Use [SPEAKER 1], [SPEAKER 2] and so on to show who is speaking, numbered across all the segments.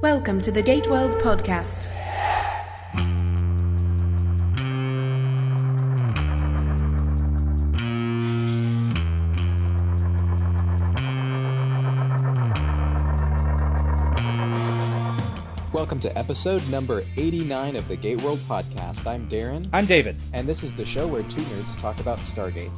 [SPEAKER 1] Welcome to the GateWorld podcast.
[SPEAKER 2] Welcome to episode number 89 of the GateWorld podcast. I'm Darren,
[SPEAKER 3] I'm David.
[SPEAKER 2] and this is the show where two nerds talk about Stargate.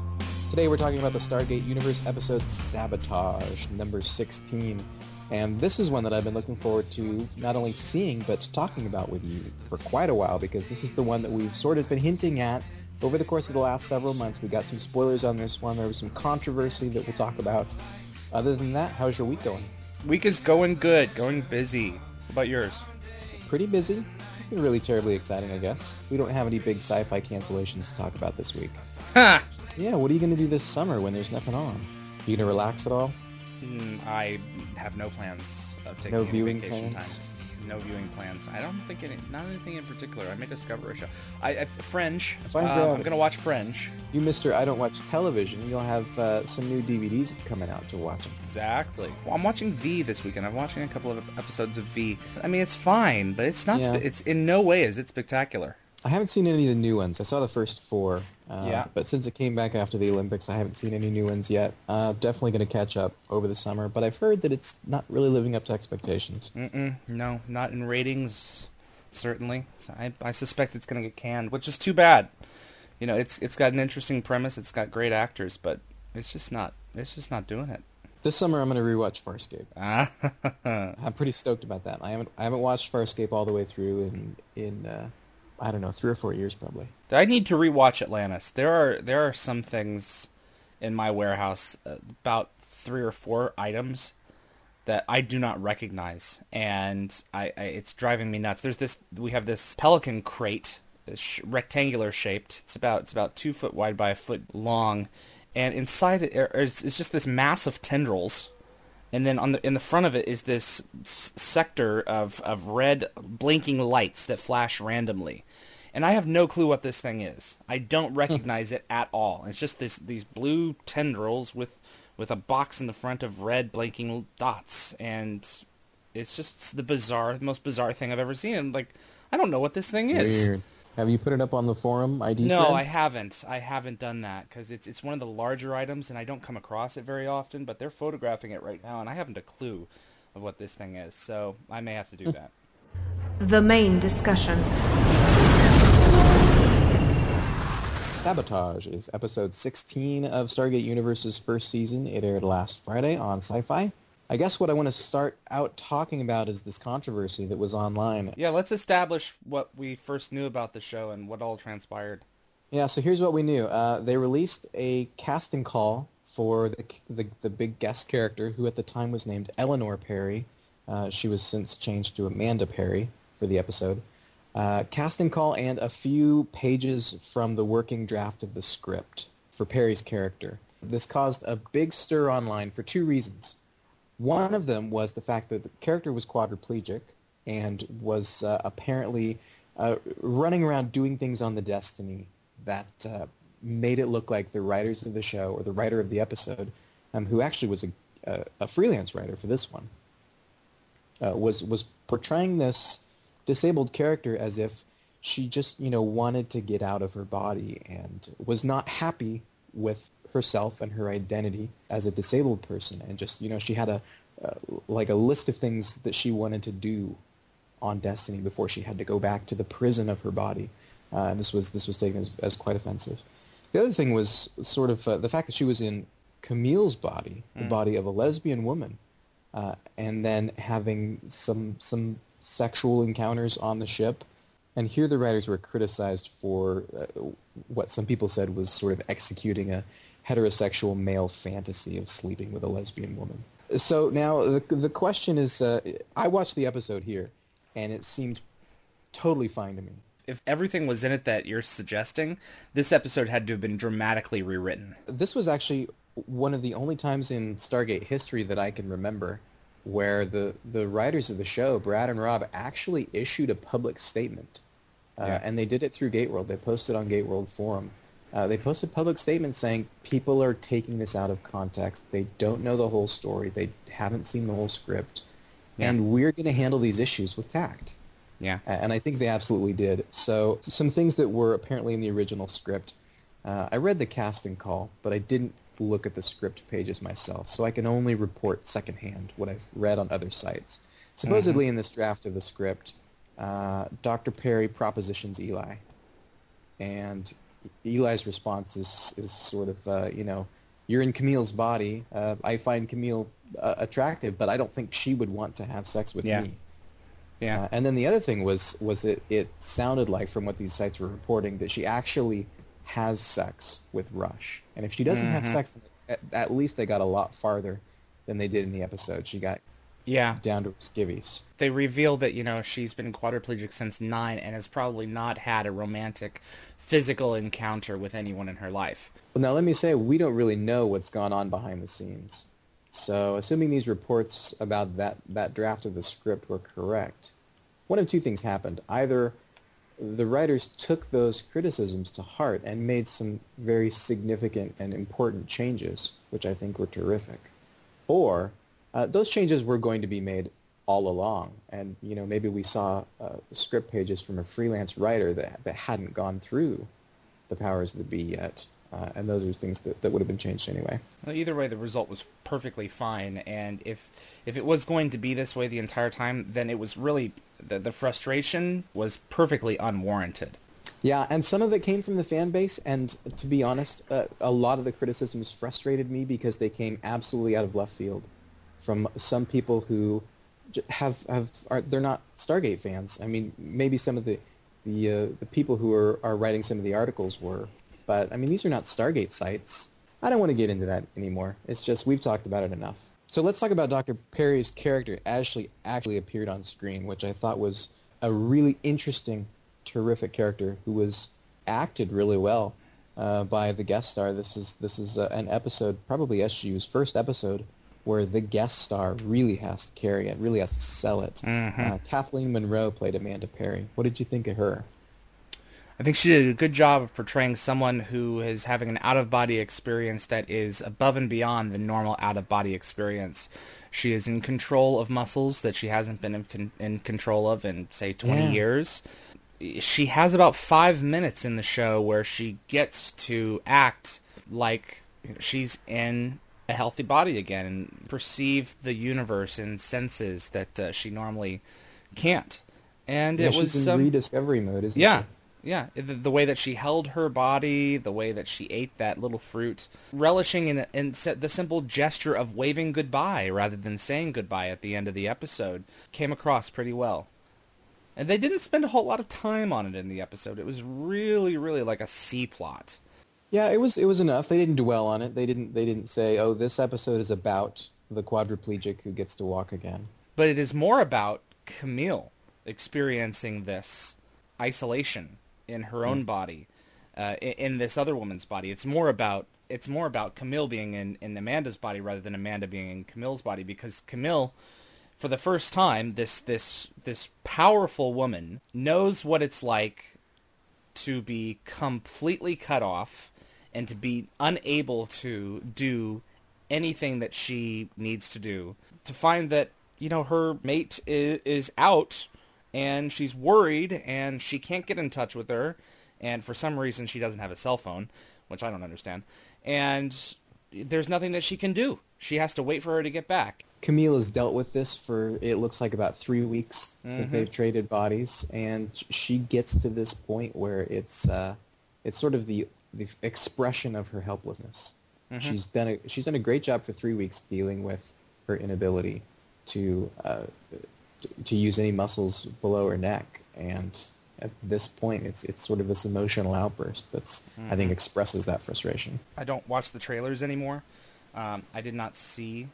[SPEAKER 2] Today we're talking about the Stargate Universe episode Sabotage, number 16. And this is one that I've been looking forward to not only seeing, but talking about with you for quite a while, because this is the one that we've sort of been hinting at over the course of the last several months. We got some spoilers on this one. There was some controversy that we'll talk about. Other than that, how's your week going?
[SPEAKER 3] Week is going good, going busy. What about yours?
[SPEAKER 2] pretty busy. Nothing really terribly exciting, I guess. We don't have any big sci-fi cancellations to talk about this week.
[SPEAKER 3] Ha!
[SPEAKER 2] Yeah, what are you going to do this summer when there's nothing on? Are you going to relax at all?
[SPEAKER 3] Mm, I have no plans of taking
[SPEAKER 2] No
[SPEAKER 3] any
[SPEAKER 2] viewing
[SPEAKER 3] vacation
[SPEAKER 2] plans?
[SPEAKER 3] time. No viewing plans. I don't think any, not anything in particular. I may discover a show. I, I Fringe. Um, I'm gonna watch Fringe.
[SPEAKER 2] You, Mister, I don't watch television. You'll have uh, some new DVDs coming out to watch.
[SPEAKER 3] Exactly. Well, I'm watching V this weekend. I'm watching a couple of episodes of V. I mean, it's fine, but it's not.
[SPEAKER 2] Yeah.
[SPEAKER 3] Spe- it's in no way is it spectacular.
[SPEAKER 2] I haven't seen any of the new ones. I saw the first four. Uh,
[SPEAKER 3] Yeah.
[SPEAKER 2] But since it came back after the Olympics, I haven't seen any new ones yet. Uh, definitely going to catch up over the summer. But I've heard that it's not really living up to expectations.
[SPEAKER 3] Mm-mm, no, not in ratings, certainly. So I, I suspect it's going to get canned, which is too bad. You know, it's it's got an interesting premise, it's got great actors, but it's just not it's just not doing it.
[SPEAKER 2] This summer, I'm going to rewatch Farscape.
[SPEAKER 3] Ah,
[SPEAKER 2] I'm pretty stoked about that. I haven't I haven't watched Farscape all the way through in in uh, I don't know three or four years probably.
[SPEAKER 3] I need to rewatch Atlantis. There are there are some things in my warehouse, uh, about three or four items that I do not recognize, and I, I it's driving me nuts. There's this we have this pelican crate, rectangular shaped. It's about it's about two foot wide by a foot long, and inside it is er, is, is just this mass of tendrils. And then on the in the front of it is this s- sector of, of red blinking lights that flash randomly and I have no clue what this thing is. I don't recognize it at all. It's just this these blue tendrils with with a box in the front of red blinking dots, and it's just the bizarre, most bizarre thing I've ever seen. And like, I don't know what this thing is.
[SPEAKER 2] Weird. Have you put it up on the forum ID?
[SPEAKER 3] No,
[SPEAKER 2] thread?
[SPEAKER 3] I haven't. I haven't done that because it's it's one of the larger items, and I don't come across it very often. But they're photographing it right now, and I haven't a clue of what this thing is. So I may have to do that.
[SPEAKER 1] The main discussion.
[SPEAKER 2] Sabotage is episode 16 of Stargate Universe's first season. It aired last Friday on Sci-Fi. I guess what I want to start out talking about is this controversy that was online.
[SPEAKER 3] Yeah, let's establish what we first knew about the show and what all transpired.
[SPEAKER 2] Yeah, so here's what we knew. Uh, they released a casting call for the, the the big guest character, who at the time was named Eleanor Perry. Uh, she was since changed to Amanda Perry for the episode. Uh, casting call and a few pages from the working draft of the script for Perry's character. This caused a big stir online for two reasons. One of them was the fact that the character was quadriplegic and was uh, apparently uh, running around doing things on the Destiny that uh, made it look like the writers of the show or the writer of the episode, um, who actually was a, a, a freelance writer for this one, uh, was was portraying this disabled character as if she just you know wanted to get out of her body and was not happy with herself and her identity as a disabled person and just you know she had a uh, like a list of things that she wanted to do on Destiny before she had to go back to the prison of her body. Uh, and this was this was taken as, as quite offensive. The other thing was sort of uh, the fact that she was in Camile's body, the body of a lesbian woman, uh, and then having some some sexual encounters on the ship. And here the writers were criticized for uh, what some people said was sort of executing a heterosexual male fantasy of sleeping with a lesbian woman. So now the the question is, uh, I watched the episode here, and it seemed totally fine to me.
[SPEAKER 3] If everything was in it that you're suggesting, this episode had to have been dramatically rewritten.
[SPEAKER 2] This was actually one of the only times in Stargate history that I can remember where the, the writers of the show, Brad and Rob, actually issued a public statement. Uh,
[SPEAKER 3] Yeah.
[SPEAKER 2] And they did it through Gateworld. They posted on Gateworld Forum. Uh, they posted public statements saying people are taking this out of context. They don't know the whole story. They haven't seen the whole script.
[SPEAKER 3] Yeah.
[SPEAKER 2] and we're going to handle these issues with tact.
[SPEAKER 3] Yeah.
[SPEAKER 2] A- And I think they absolutely did. So some things that were apparently in the original script. Uh, I read the casting call, but I didn't look at the script pages myself, so I can only report secondhand what I've read on other sites. Supposedly in this draft of the script, uh, Dr. Perry propositions Eli, and Eli's response is, is sort of, uh, you know, you're in Camile's body. Uh, I find Camile uh, attractive, but I don't think she would want to have sex with
[SPEAKER 3] Yeah.
[SPEAKER 2] me.
[SPEAKER 3] Yeah.
[SPEAKER 2] Uh, and then the other thing was was it it sounded like from what these sites were reporting that she actually has sex with Rush, and if she doesn't have
[SPEAKER 3] Mhm.
[SPEAKER 2] sex, at, at least they got a lot farther than they did in the episode. She got
[SPEAKER 3] yeah.
[SPEAKER 2] down to skivvies.
[SPEAKER 3] They reveal that, you know, she's been quadriplegic since nine and has probably not had a romantic physical encounter with anyone in her life.
[SPEAKER 2] Well, now let me say we don't really know what's gone on behind the scenes. So, assuming these reports about that that draft of the script were correct, one of two things happened: either the writers took those criticisms to heart and made some very significant and important changes, which I think were terrific, or uh, those changes were going to be made all along, and you know maybe we saw uh, script pages from a freelance writer that that hadn't gone through the powers that be yet, uh, and those are things that, that would have been changed anyway.
[SPEAKER 3] Well, either way, the result was perfectly fine, and if if it was going to be this way the entire time, then it was really the, the frustration was perfectly unwarranted.
[SPEAKER 2] Yeah, and some of it came from the fan base, and to be honest, uh, a lot of the criticisms frustrated me because they came absolutely out of left field from some people who have have are they're not Stargate fans. I mean, maybe some of the the uh, the people who are are writing some of the articles were, but I mean, these are not Stargate sites. I don't want to get into that anymore. It's just we've talked about it enough. So let's talk about Dr. Perry's character as she actually appeared on screen, which I thought was a really interesting, terrific character who was acted really well uh, by the guest star. This is this is uh, an episode, probably SGU's first episode, where the guest star really has to carry it, really has to sell it.
[SPEAKER 3] Mhm.
[SPEAKER 2] Uh, Kathleen Munroe played Amanda Perry. What did you think of her?
[SPEAKER 3] I think she did a good job of portraying someone who is having an out-of-body experience that is above and beyond the normal out-of-body experience. She is in control of muscles that she hasn't been in, con- in control of in, say, 20
[SPEAKER 2] Yeah.
[SPEAKER 3] years. She has about five minutes in the show where she gets to act like she's in a healthy body again and perceive the universe in senses that uh, she normally can't. And
[SPEAKER 2] Yeah,
[SPEAKER 3] it was
[SPEAKER 2] she's in
[SPEAKER 3] um,
[SPEAKER 2] rediscovery mode, isn't
[SPEAKER 3] it?
[SPEAKER 2] yeah?
[SPEAKER 3] Yeah. The, the way that she held her body, the way that she ate that little fruit, relishing in, in the simple gesture of waving goodbye rather than saying goodbye at the end of the episode, came across pretty well. And they didn't spend a whole lot of time on it in the episode. It was really, really like a C plot.
[SPEAKER 2] Yeah, it was it was enough. They didn't dwell on it. They didn't they didn't say, "Oh, this episode is about the quadriplegic who gets to walk again."
[SPEAKER 3] But it is more about Camile experiencing this isolation in her own body, uh, in, in this other woman's body. It's more about it's more about Camile being in, in Amanda's body rather than Amanda being in Camile's body because Camile, for the first time, this this this powerful woman knows what it's like to be completely cut off and to be unable to do anything that she needs to do to find that you know her mate is, is out and she's worried and she can't get in touch with her and for some reason she doesn't have a cell phone which i don't understand and there's nothing that she can do she has to wait for her to get back
[SPEAKER 2] Camile has dealt with this for it looks like about three weeks
[SPEAKER 3] Mhm.
[SPEAKER 2] that they've traded bodies, and she gets to this point where it's uh, it's sort of the the expression of her helplessness.
[SPEAKER 3] Mhm.
[SPEAKER 2] She's done a she's done a great job for three weeks dealing with her inability to uh, to, use any muscles below her neck, and at this point, it's it's sort of this emotional outburst that's I think
[SPEAKER 3] Mhm.
[SPEAKER 2] expresses that frustration.
[SPEAKER 3] i don't watch the trailers anymore um, i did not see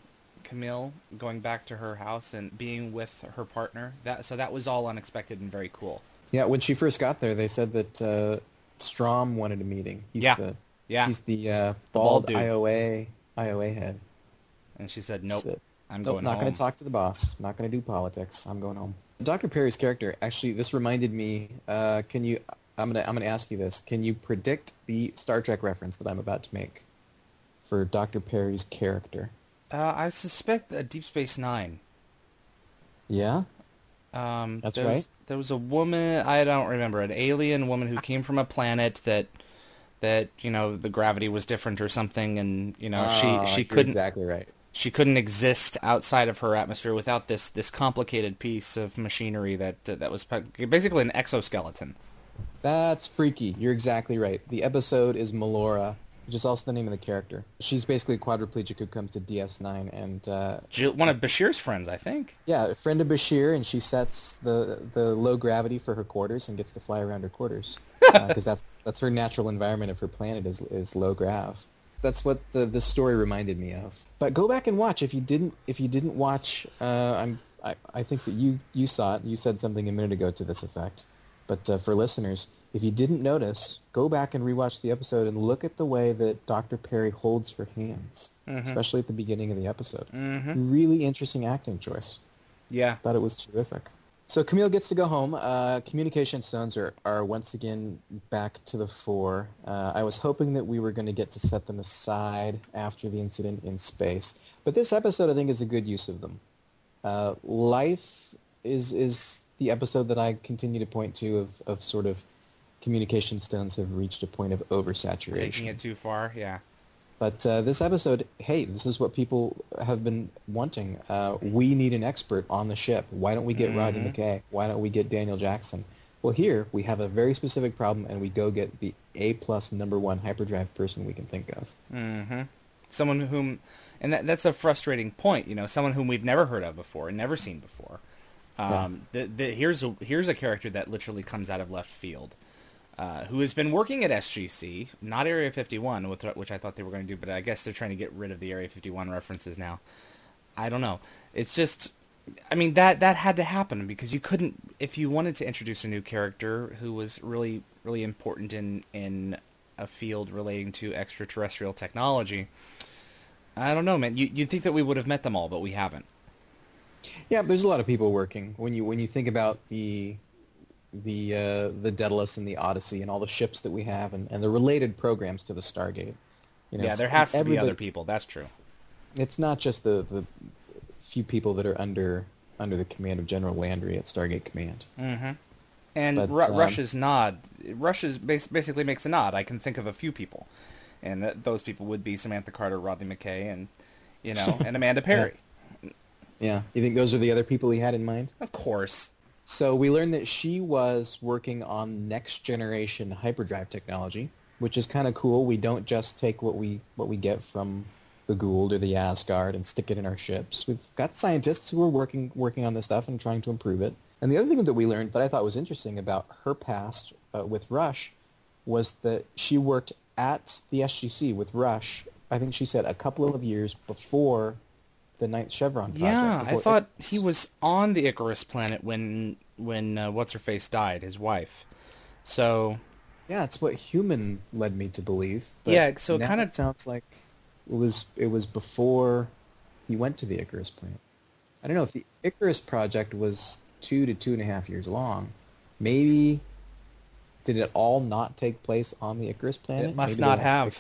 [SPEAKER 3] camile going back to her house and being with her partner that so that was all unexpected and very cool
[SPEAKER 2] Yeah, when she first got there, they said that uh, Strom wanted a meeting. He's
[SPEAKER 3] Yeah.
[SPEAKER 2] the
[SPEAKER 3] yeah
[SPEAKER 2] he's the uh,
[SPEAKER 3] bald
[SPEAKER 2] bald. IOA IOA head.
[SPEAKER 3] and she said nope i'm
[SPEAKER 2] nope,
[SPEAKER 3] going
[SPEAKER 2] not going to talk to the boss. Not going to do politics. I'm going home. Dr. Perry's character actually this reminded me. Uh, can you? I'm gonna I'm gonna ask you this. Can you predict the Star Trek reference that I'm about to make for Dr. Perry's character?
[SPEAKER 3] Uh, I suspect a Deep Space Nine.
[SPEAKER 2] Yeah.
[SPEAKER 3] Um,
[SPEAKER 2] That's
[SPEAKER 3] there was-
[SPEAKER 2] right.
[SPEAKER 3] there was a woman I don't remember an alien woman who came from a planet that that you know the gravity was different or something, and you know
[SPEAKER 2] Ah,
[SPEAKER 3] she she couldn't
[SPEAKER 2] exactly right.
[SPEAKER 3] She couldn't exist outside of her atmosphere without this this complicated piece of machinery that uh, that was basically an exoskeleton.
[SPEAKER 2] That's freaky. You're exactly right. The episode is Melora, which is also the name of the character. She's basically a quadriplegic who comes to DS9, and uh,
[SPEAKER 3] Jill, one of Bashir's friends, I think.
[SPEAKER 2] yeah, a friend of Bashir, and she sets the the low gravity for her quarters and gets to fly around her quarters because that's that's her natural environment of her planet is is low grav. That's what the the story reminded me of. But go back and watch if you didn't if you didn't watch. Uh, I'm I, I think that you you saw it. You said something a minute ago to this effect. But uh, for listeners, if you didn't notice, go back and rewatch the episode and look at the way that Dr. Perry holds her hands, especially at the beginning of the episode.
[SPEAKER 3] Mm-hmm.
[SPEAKER 2] Really interesting acting choice.
[SPEAKER 3] Yeah.
[SPEAKER 2] Thought it was terrific. So Camille gets to go home. Uh, communication stones are, are once again back to the fore. Uh, I was hoping that we were going to get to set them aside after the incident in space, but this episode I think is a good use of them. Uh, life is is the episode that I continue to point to of, of sort of communication stones have reached a point of oversaturation.
[SPEAKER 3] Taking it too far. Yeah.
[SPEAKER 2] But uh, this episode, hey, this is what people have been wanting. Uh, we need an expert on the ship. Why don't we get Rodney
[SPEAKER 3] Mhm.
[SPEAKER 2] McKay? Why don't we get Daniel Jackson? Well, here we have a very specific problem, and we go get the A plus number one hyperdrive person we can think of.
[SPEAKER 3] Mm-hmm. Someone whom, and that, that's a frustrating point. You know, someone whom we've never heard of before and never seen before. Um, the, the, here's a here's a character that literally comes out of left field, uh, who has been working at SGC, not Area 51, with, which I thought they were going to do, but I guess they're trying to get rid of the Area 51 references now. I don't know. It's just, I mean that that had to happen because you couldn't if you wanted to introduce a new character who was really really important in in a field relating to extraterrestrial technology. I don't know, man. You you'd think that we would have met them all, but we haven't.
[SPEAKER 2] Yeah, there's a lot of people working. When you when you think about the the uh, the Daedalus and the Odyssey and all the ships that we have and, and the related programs to the Stargate. You know,
[SPEAKER 3] yeah, there has to be other people. That's true.
[SPEAKER 2] It's not just the, the few people that are under under the command of General Landry at Stargate Command.
[SPEAKER 3] Mm-hmm. And
[SPEAKER 2] But,
[SPEAKER 3] Ru-
[SPEAKER 2] um,
[SPEAKER 3] Rush's nod, Rush's bas- basically makes a nod. I can think of a few people, and th- those people would be Samantha Carter, Rodney McKay, and you know, and Amanda Perry.
[SPEAKER 2] Yeah, you think those are the other people he had in mind?
[SPEAKER 3] Of course.
[SPEAKER 2] So we learned that she was working on next generation hyperdrive technology, which is kind of cool. We don't just take what we what we get from the Goa'uld or the Asgard and stick it in our ships. We've got scientists who are working working on this stuff and trying to improve it. And the other thing that we learned that I thought was interesting about her past uh, with Rush was that she worked at the SGC with Rush. I think she said a couple of years before the Ninth Chevron project.
[SPEAKER 3] Yeah, I thought he was on the Icarus planet when when uh, what's her face died, his wife. So
[SPEAKER 2] Yeah, it's what human led me to believe. but
[SPEAKER 3] Yeah, so it kinda-
[SPEAKER 2] sounds like it was it was before he went to the Icarus planet. I don't know if the Icarus project was two to two and a half years long. Maybe did it all not take place on the Icarus planet?
[SPEAKER 3] It must
[SPEAKER 2] Maybe
[SPEAKER 3] not have.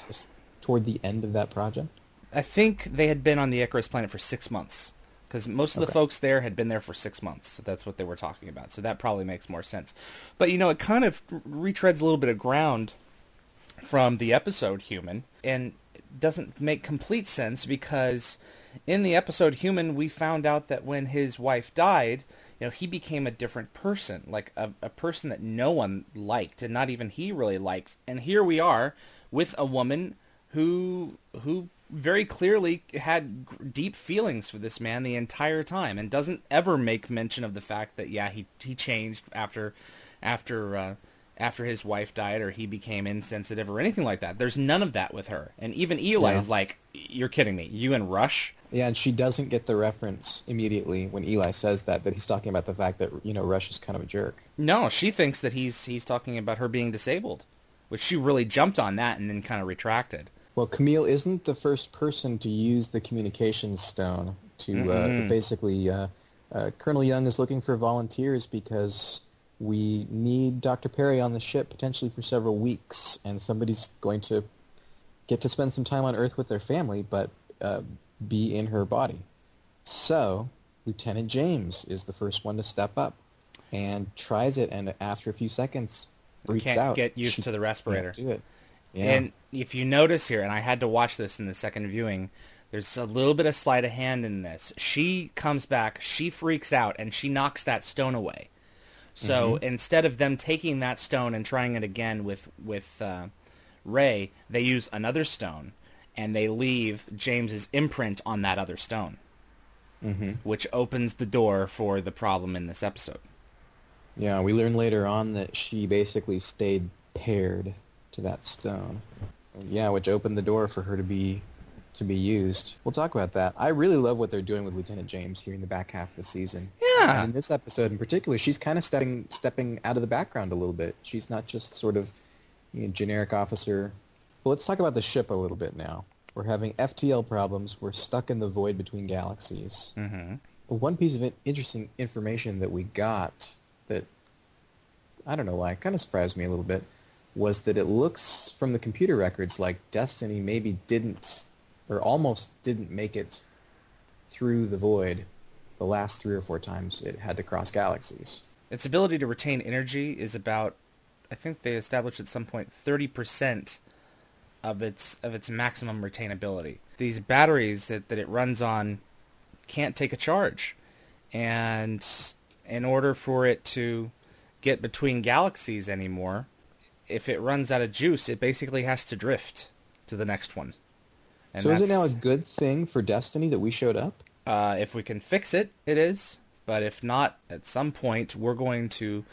[SPEAKER 2] Toward the end of that project.
[SPEAKER 3] I think they had been on the Icarus planet for six months because most of the folks there had been there for six months. So that's what they were talking about. So that probably makes more sense. But you know, it kind of retreads a little bit of ground from the episode Human, and doesn't make complete sense because in the episode Human, we found out that when his wife died, you know, he became a different person, like a, a person that no one liked, and not even he really liked. And here we are with a woman who who very clearly had deep feelings for this man the entire time and doesn't ever make mention of the fact that yeah he he changed after after uh, after his wife died or he became insensitive or anything like that. There's none of that with her. And even Eli
[SPEAKER 2] Yeah.
[SPEAKER 3] is like, "You're kidding me. You and Rush?"
[SPEAKER 2] Yeah, and she doesn't get the reference immediately when Eli says that that he's talking about the fact that you know Rush is kind of a jerk.
[SPEAKER 3] No, she thinks that he's he's talking about her being disabled, which she really jumped on that and then kind of retracted.
[SPEAKER 2] Well, Camile isn't the first person to use the communications stone to uh,
[SPEAKER 3] Mm-mm.
[SPEAKER 2] basically. Uh, uh, Colonel Young is looking for volunteers because we need Dr. Perry on the ship potentially for several weeks, and somebody's going to get to spend some time on Earth with their family, but uh, be in her body. So Lieutenant James is the first one to step up and tries it, and after a few seconds, freaks
[SPEAKER 3] Can't
[SPEAKER 2] out.
[SPEAKER 3] get used
[SPEAKER 2] She
[SPEAKER 3] to the respirator.
[SPEAKER 2] can't do it. Yeah.
[SPEAKER 3] And if you notice here, and I had to watch this in the second viewing, there's a little bit of sleight of hand in this. She comes back, she freaks out, and she knocks that stone away. So
[SPEAKER 2] Mm-hmm.
[SPEAKER 3] instead of them taking that stone and trying it again with with uh, Wray, they use another stone, and they leave James's imprint on that other stone,
[SPEAKER 2] hmm
[SPEAKER 3] which opens the door for the problem in this episode.
[SPEAKER 2] Yeah, we learn later on that she basically stayed paired to that stone. Yeah, which opened the door for her to be to be used. We'll talk about that. I really love what they're doing with Lieutenant James here in the back half of the season.
[SPEAKER 3] Yeah.
[SPEAKER 2] And in this episode in particular, she's kind of stepping stepping out of the background a little bit. She's not just sort of you know, generic officer. Well, let's talk about the ship a little bit now. We're having FTL problems. We're stuck in the void between galaxies.
[SPEAKER 3] Mm-hmm.
[SPEAKER 2] One piece of interesting information that we got that I don't know why kind of surprised me a little bit was that it looks from the computer records like Destiny maybe didn't or almost didn't make it through the void the last three or four times it had to cross galaxies.
[SPEAKER 3] Its ability to retain energy is about, I think they established at some point, 30% of its of its maximum retainability. These batteries that, that it runs on can't take a charge. And in order for it to get between galaxies anymore, if it runs out of juice, it basically has to drift to the next one. And
[SPEAKER 2] so is it now a good thing for Destiny that we showed up?
[SPEAKER 3] uh, if we can fix it, it is. But if not, at some point we're going to.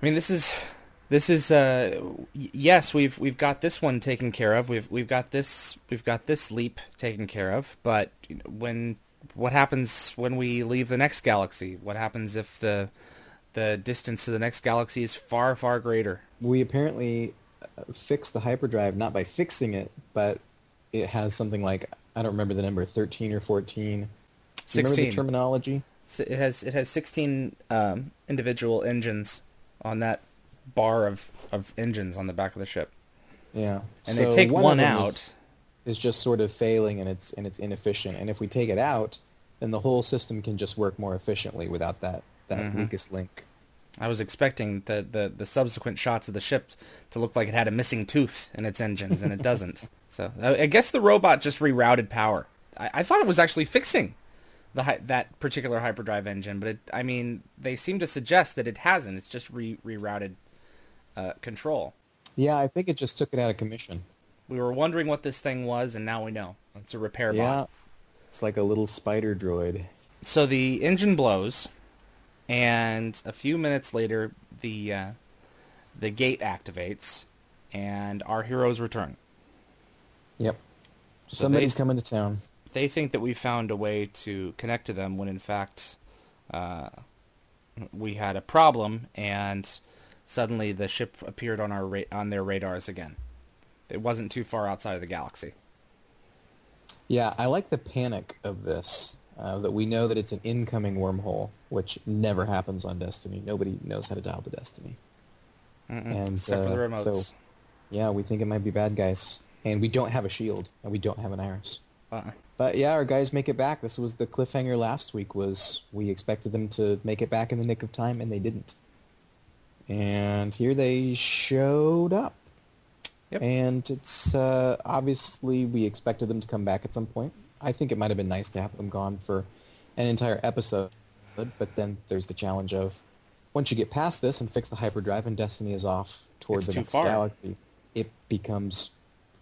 [SPEAKER 3] I mean, this is this is uh, yes, we've we've got this one taken care of. We've we've got this we've got this leap taken care of. But when what happens when we leave the next galaxy? What happens if the the distance to the next galaxy is far far greater?
[SPEAKER 2] We apparently uh, fixed the hyperdrive not by fixing it, but it has something like I don't remember the number, 13 or 14. Do you remember the
[SPEAKER 3] 16.
[SPEAKER 2] terminology?
[SPEAKER 3] It has it has 16 um, individual engines on that bar of, of engines on the back of the ship.
[SPEAKER 2] Yeah.
[SPEAKER 3] and
[SPEAKER 2] So
[SPEAKER 3] they take
[SPEAKER 2] of
[SPEAKER 3] one, out.
[SPEAKER 2] Is, is just sort of failing and it's and it's inefficient. And if we take it out, then the whole system can just work more efficiently without that that
[SPEAKER 3] Mhm.
[SPEAKER 2] weakest link.
[SPEAKER 3] I was expecting the, the, the subsequent shots of the ship to look like it had a missing tooth in its engines, and it doesn't. So I, guess the robot just rerouted power. I, I thought it was actually fixing the that particular hyperdrive engine, but it, I mean, they seem to suggest that it hasn't. It's just re- rerouted uh, control.
[SPEAKER 2] Yeah, I think it just took it out of commission.
[SPEAKER 3] We were wondering what this thing was, and now we know. It's a repair bot.
[SPEAKER 2] Yeah. It's like a little spider droid.
[SPEAKER 3] So the engine blows, and a few minutes later, the uh, the gate activates, and our heroes return.
[SPEAKER 2] Yep.
[SPEAKER 3] So
[SPEAKER 2] Somebody's
[SPEAKER 3] they,
[SPEAKER 2] coming to town.
[SPEAKER 3] They think that we found a way to connect to them, when in fact, uh, we had a problem, and suddenly the ship appeared on our ra- on their radars again. It wasn't too far outside of the galaxy.
[SPEAKER 2] Yeah, I like the panic of this. Uh, that we know that it's an incoming wormhole, which never happens on Destiny. Nobody knows how to dial the Destiny.
[SPEAKER 3] Mm-mm,
[SPEAKER 2] And,
[SPEAKER 3] except for the
[SPEAKER 2] uh,
[SPEAKER 3] remotes.
[SPEAKER 2] so- Yeah, we think it might be bad guys. And we don't have a shield, and we don't have an iris.
[SPEAKER 3] Uh-uh.
[SPEAKER 2] But yeah, our guys make it back. This was the cliffhanger last week was we expected them to make it back in the nick of time, and they didn't. And here they showed up.
[SPEAKER 3] Yep.
[SPEAKER 2] And it's uh, obviously we expected them to come back at some point. I think it might have been nice to have them gone for an entire episode, but then there's the challenge of once you get past this and fix the hyperdrive and Destiny is off toward
[SPEAKER 3] It's
[SPEAKER 2] the next
[SPEAKER 3] far.
[SPEAKER 2] galaxy, it becomes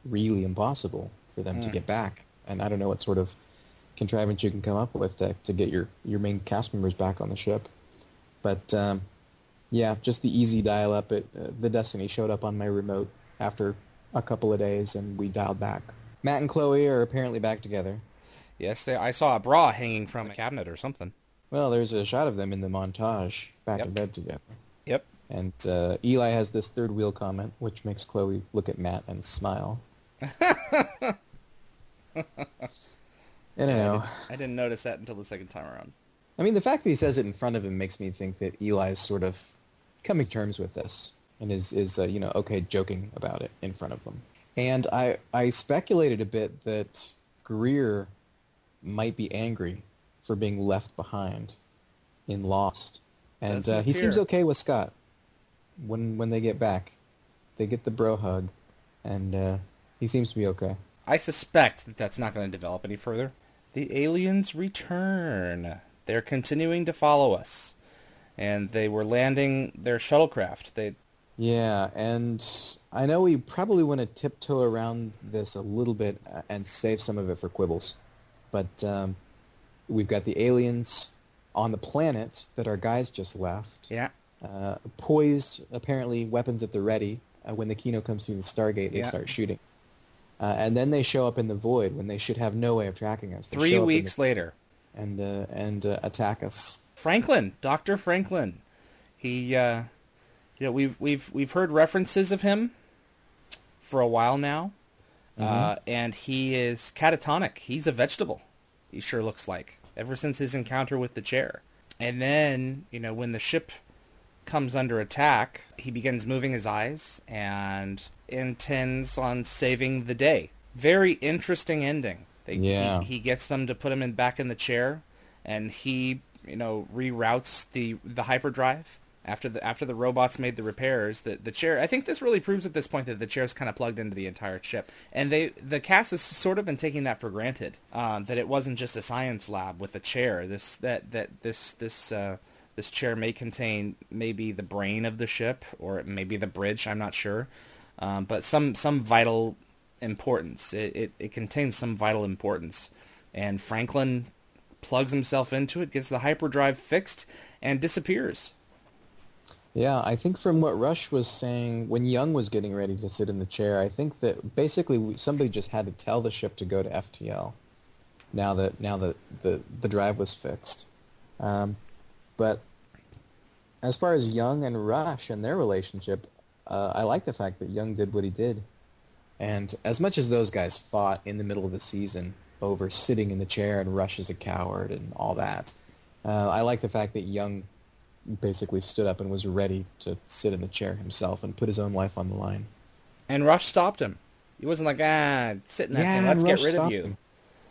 [SPEAKER 2] really impossible for them to
[SPEAKER 3] Mm.
[SPEAKER 2] get back. And I don't know what sort of contrivance you can come up with to, to get your, your main cast members back on the ship. But um, yeah, just the easy dial up. It uh, the Destiny showed up on my remote after a couple of days, and we dialed back. Matt and Chloe are apparently back together.
[SPEAKER 3] Yes, they, I saw a bra hanging from a cabinet or something.
[SPEAKER 2] Well, there's a shot of them in the montage back
[SPEAKER 3] Yep.
[SPEAKER 2] in bed together.
[SPEAKER 3] Yep.
[SPEAKER 2] And uh, Eli has this third wheel comment, which makes Chloe look at Matt and smile. I don't
[SPEAKER 3] I
[SPEAKER 2] know.
[SPEAKER 3] didn't, I didn't notice that until the second time around.
[SPEAKER 2] I mean, the fact that he says it in front of him makes me think that Eli's sort of coming terms with this and is is uh, you know okay joking about it in front of them. And I I speculated a bit that Greer might be angry for being left behind in Lost, and uh, he seems okay with Scott. When when they get back, they get the bro hug, and uh, he seems to be okay.
[SPEAKER 3] I suspect that that's not going to develop any further. The aliens return. They're continuing to follow us, and they were landing their shuttlecraft. They
[SPEAKER 2] Yeah, and I know we probably want to tiptoe around this a little bit uh, and save some of it for quibbles, but um, we've got the aliens on the planet that our guys just left.
[SPEAKER 3] yeah
[SPEAKER 2] uh, poised, apparently weapons at the ready. Uh, when the Kino comes through the Stargate, they
[SPEAKER 3] Yeah.
[SPEAKER 2] start shooting. Uh, and then they show up in the void when they should have no way of tracking us. They
[SPEAKER 3] three
[SPEAKER 2] show up in
[SPEAKER 3] weeks
[SPEAKER 2] the-
[SPEAKER 3] later.
[SPEAKER 2] and uh, and uh, attack us.
[SPEAKER 3] Franklin, Doctor Franklin. He, uh, you know, we've we've we've heard references of him for a while now, uh, and he is catatonic. He's a vegetable. He sure looks like ever since his encounter with the chair. And then, you know, when the ship comes under attack, he begins moving his eyes and intends on saving the day. Very interesting ending. They,
[SPEAKER 2] Yeah.
[SPEAKER 3] he, he gets them to put him in back in the chair, and he, you know, reroutes the the hyperdrive after the after the robots made the repairs. The the chair. I think this really proves at this point that the chair's kind of plugged into the entire ship, and they the cast has sort of been taking that for granted. Um, that it wasn't just a science lab with a chair. This that that this this. Uh, this chair may contain maybe the brain of the ship, or maybe the bridge. I'm not sure, um, but some some vital importance. It, it it contains some vital importance, and Franklin plugs himself into it, gets the hyperdrive fixed, and disappears.
[SPEAKER 2] Yeah, I think from what Rush was saying when Young was getting ready to sit in the chair, I think that basically somebody just had to tell the ship to go to FTL. Now that now that the the drive was fixed, um, but as far as Young and Rush and their relationship, uh, I like the fact that Young did what he did, and as much as those guys fought in the middle of the season over sitting in the chair and Rush is a coward and all that, uh, I like the fact that Young basically stood up and was ready to sit in the chair himself and put his own life on the line.
[SPEAKER 3] And Rush stopped him. He wasn't like, ah, sit in that thing. Let's
[SPEAKER 2] and
[SPEAKER 3] get rid of you.
[SPEAKER 2] him.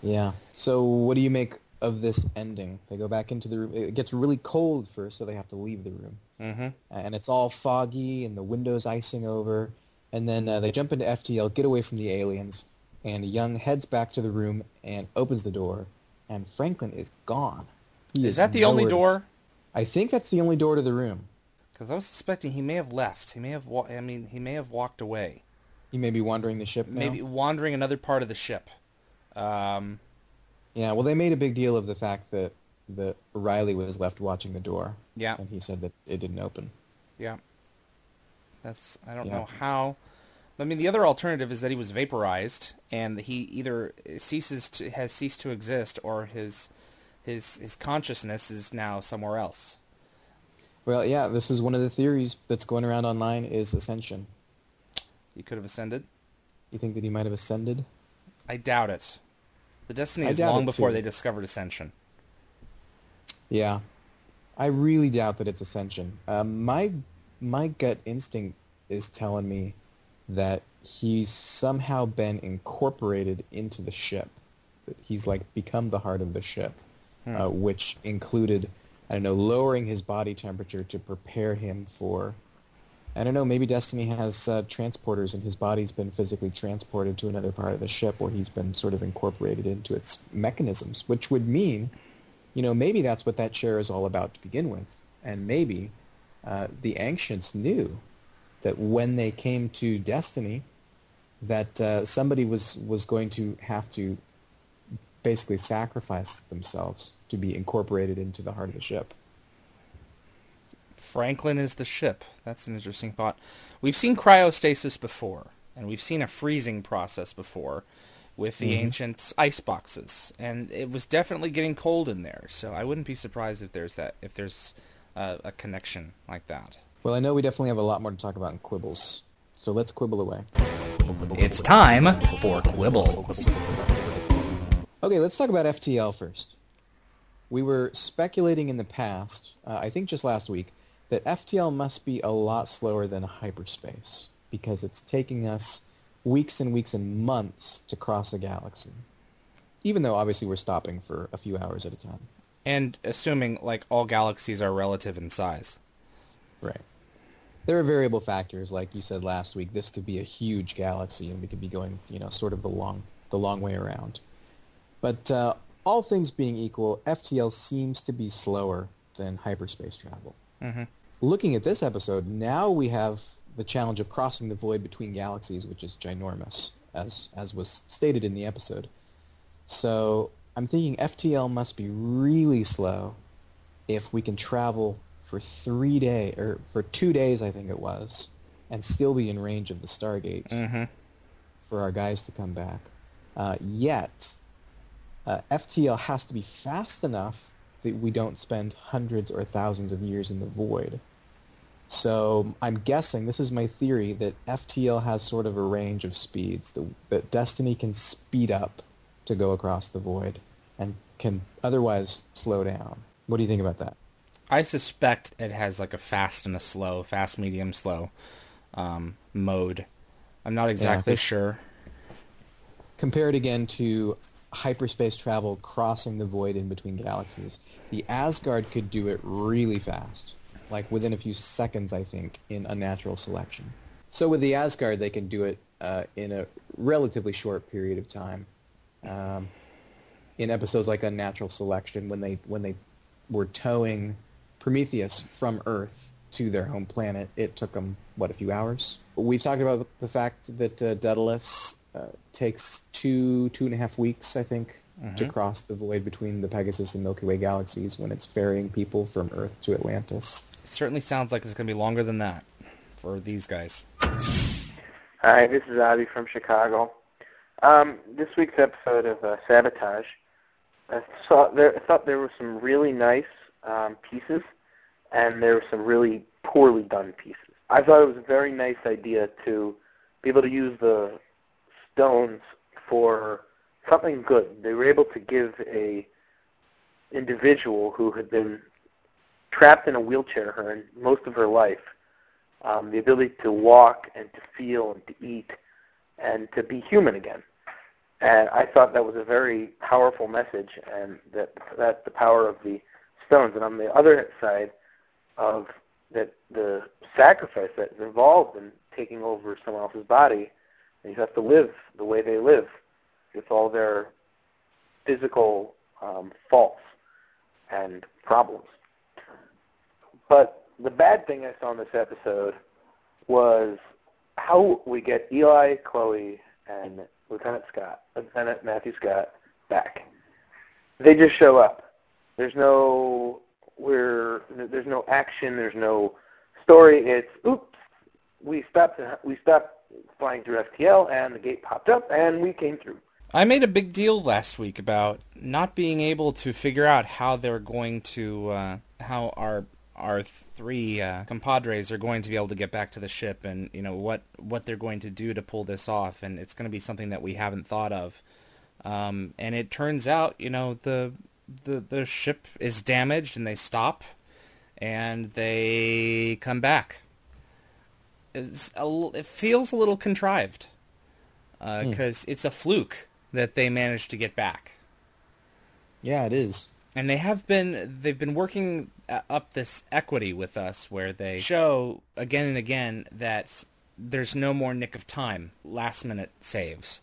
[SPEAKER 2] Yeah. So what do you make of this ending? They go back into the room. It gets really cold first, so they have to leave the room.
[SPEAKER 3] hmm
[SPEAKER 2] And it's all foggy, and the windows icing over. And then uh, they jump into FTL, get away from the aliens, and Young heads back to the room and opens the door, and Franklin is gone. He
[SPEAKER 3] Is that the only door?
[SPEAKER 2] I think that's the only door to the room.
[SPEAKER 3] Because I was suspecting he may have left. He may have. Wa- I mean, he may have walked away.
[SPEAKER 2] He may be wandering the ship now.
[SPEAKER 3] Maybe wandering another part of the ship. Um,
[SPEAKER 2] Yeah, well, they made a big deal of the fact that that Riley was left watching the door,
[SPEAKER 3] yeah.
[SPEAKER 2] and he said that it didn't open.
[SPEAKER 3] Yeah. That's I don't
[SPEAKER 2] Yeah.
[SPEAKER 3] know how. I mean, the other alternative is that he was vaporized and he either ceases to has ceased to exist or his his his consciousness is now somewhere else.
[SPEAKER 2] Well, yeah, this is one of the theories that's going around online is ascension.
[SPEAKER 3] He could have ascended.
[SPEAKER 2] You think that he might have ascended?
[SPEAKER 3] I doubt it. The Destiny
[SPEAKER 2] I
[SPEAKER 3] is long before
[SPEAKER 2] too.
[SPEAKER 3] they discovered ascension.
[SPEAKER 2] Yeah, I really doubt that it's ascension. Um, my my gut instinct is telling me that he's somehow been incorporated into the ship. That He's like become the heart of the ship,
[SPEAKER 3] Hmm.
[SPEAKER 2] uh, which included I don't know lowering his body temperature to prepare him for. I don't know. Maybe Destiny has uh, transporters, and his body's been physically transported to another part of the ship, where he's been sort of incorporated into its mechanisms, which would mean you know, maybe that's what that chair is all about to begin with. And maybe uh, the ancients knew that when they came to Destiny, that uh, somebody was, was going to have to basically sacrifice themselves to be incorporated into the heart of the ship.
[SPEAKER 3] Franklin is the ship. That's an interesting thought. We've seen cryostasis before, and we've seen a freezing process before with the
[SPEAKER 2] Mhm.
[SPEAKER 3] ancient ice boxes, and it was definitely getting cold in there. So I wouldn't be surprised if there's that if there's uh, a connection like that.
[SPEAKER 2] Well, I know we definitely have a lot more to talk about in quibbles, so let's quibble away.
[SPEAKER 4] It's time for quibbles.
[SPEAKER 2] Okay, let's talk about FTL first. We were speculating in the past, uh, I think just last week, that FTL must be a lot slower than hyperspace because it's taking us weeks and weeks and months to cross a galaxy. Even though obviously we're stopping for a few hours at a time.
[SPEAKER 3] And assuming like all galaxies are relative in size.
[SPEAKER 2] Right. There are variable factors, like you said last week. This could be a huge galaxy, and we could be going, you know, sort of the long, the long way around. But uh, all things being equal, FTL seems to be slower than hyperspace travel.
[SPEAKER 3] Mhm.
[SPEAKER 2] Looking at this episode, now we have the challenge of crossing the void between galaxies, which is ginormous, as as was stated in the episode. So I'm thinking FTL must be really slow if we can travel for three days, or for two days, I think it was, and still be in range of the Stargate
[SPEAKER 3] Mm-hmm.
[SPEAKER 2] for our guys to come back. Uh, yet, uh, FTL has to be fast enough that we don't spend hundreds or thousands of years in the void. So I'm guessing, this is my theory, that FTL has sort of a range of speeds, that, that Destiny can speed up to go across the void and can otherwise slow down. What do you think about that?
[SPEAKER 3] I suspect it has like a fast and a slow, fast, medium, slow um, mode. I'm not exactly
[SPEAKER 2] 'cause-
[SPEAKER 3] sure.
[SPEAKER 2] Compare it again to hyperspace travel crossing the void in between galaxies. The Asgard could do it really fast, like within a few seconds, I think, in unnatural selection. So with the Asgard, they can do it uh, in a relatively short period of time. Um, in episodes like Unnatural Selection, when they when they were towing Prometheus from Earth to their home planet, it took them what a few hours. We've talked about the fact that uh, Daedalus uh, takes two two and a half weeks, I think, to cross the void between the Pegasus and Milky Way galaxies when it's ferrying people from Earth to Atlantis.
[SPEAKER 3] It certainly sounds like it's going to be longer than that for these guys.
[SPEAKER 5] Hi, this is Avi from Chicago. Um, this week's episode of uh, Sabotage, I saw there. I thought there were some really nice um, pieces, and there were some really poorly done pieces. I thought it was a very nice idea to be able to use the stones for something good. They were able to give a individual who had been trapped in a wheelchair her most of her life um, the ability to walk and to feel and to eat and to be human again. And I thought that was a very powerful message, and that that's the power of the stones. And on the other side of that, the sacrifice that's involved in taking over someone else's body, and you have to live the way they live with all their physical um, faults and problems. But the bad thing I saw in this episode was how we get Eli, Chloe, and Lieutenant Scott, Lieutenant Matthew Scott, back. They just show up. There's no we're there's no action. There's no story. It's oops, we stopped we stopped flying through FTL, and the gate popped up, and we came through.
[SPEAKER 3] I made a big deal last week about not being able to figure out how they're going to, uh, how our our three uh, compadres are going to be able to get back to the ship, and you know what what they're going to do to pull this off, and it's going to be something that we haven't thought of. Um, and it turns out, you know, the the the ship is damaged, and they stop, and they come back. A, it feels a little contrived because it's a fluke that they managed to get back.
[SPEAKER 2] Yeah, it is.
[SPEAKER 3] and they have been they've been working uh, up this equity with us where they show again and again that there's no more nick of time last minute saves.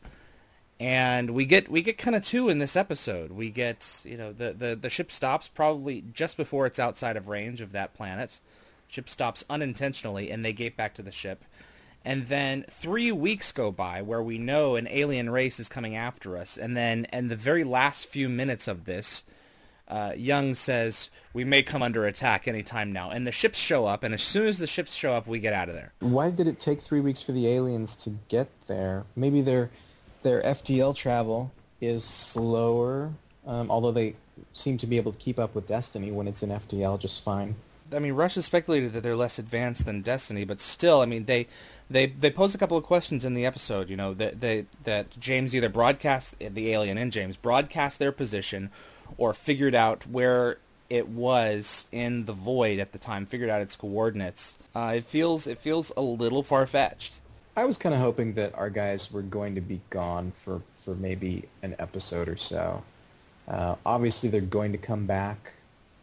[SPEAKER 3] And we get we get kind of two in this episode. We get you know the, the the ship stops probably just before it's outside of range of that planet ship stops unintentionally and they get back to the ship and then three weeks go by where we know an alien race is coming after us and then in the very last few minutes of this uh, Young says we may come under attack any time now, and the ships show up, and as soon as the ships show up, we get out of there.
[SPEAKER 2] Why did it take three weeks for the aliens to get there? Maybe their their FTL travel is slower, um, although they seem to be able to keep up with Destiny when it's in FTL just fine.
[SPEAKER 3] I mean, Rush has speculated that they're less advanced than Destiny, but still, I mean, they they they pose a couple of questions in the episode. You know, that they, that James either broadcast the alien and James broadcast their position, or figured out where it was in the void at the time, figured out its coordinates. Uh, it feels it feels a little far fetched.
[SPEAKER 2] I was kind of hoping that our guys were going to be gone for, for maybe an episode or so. Uh, obviously, they're going to come back.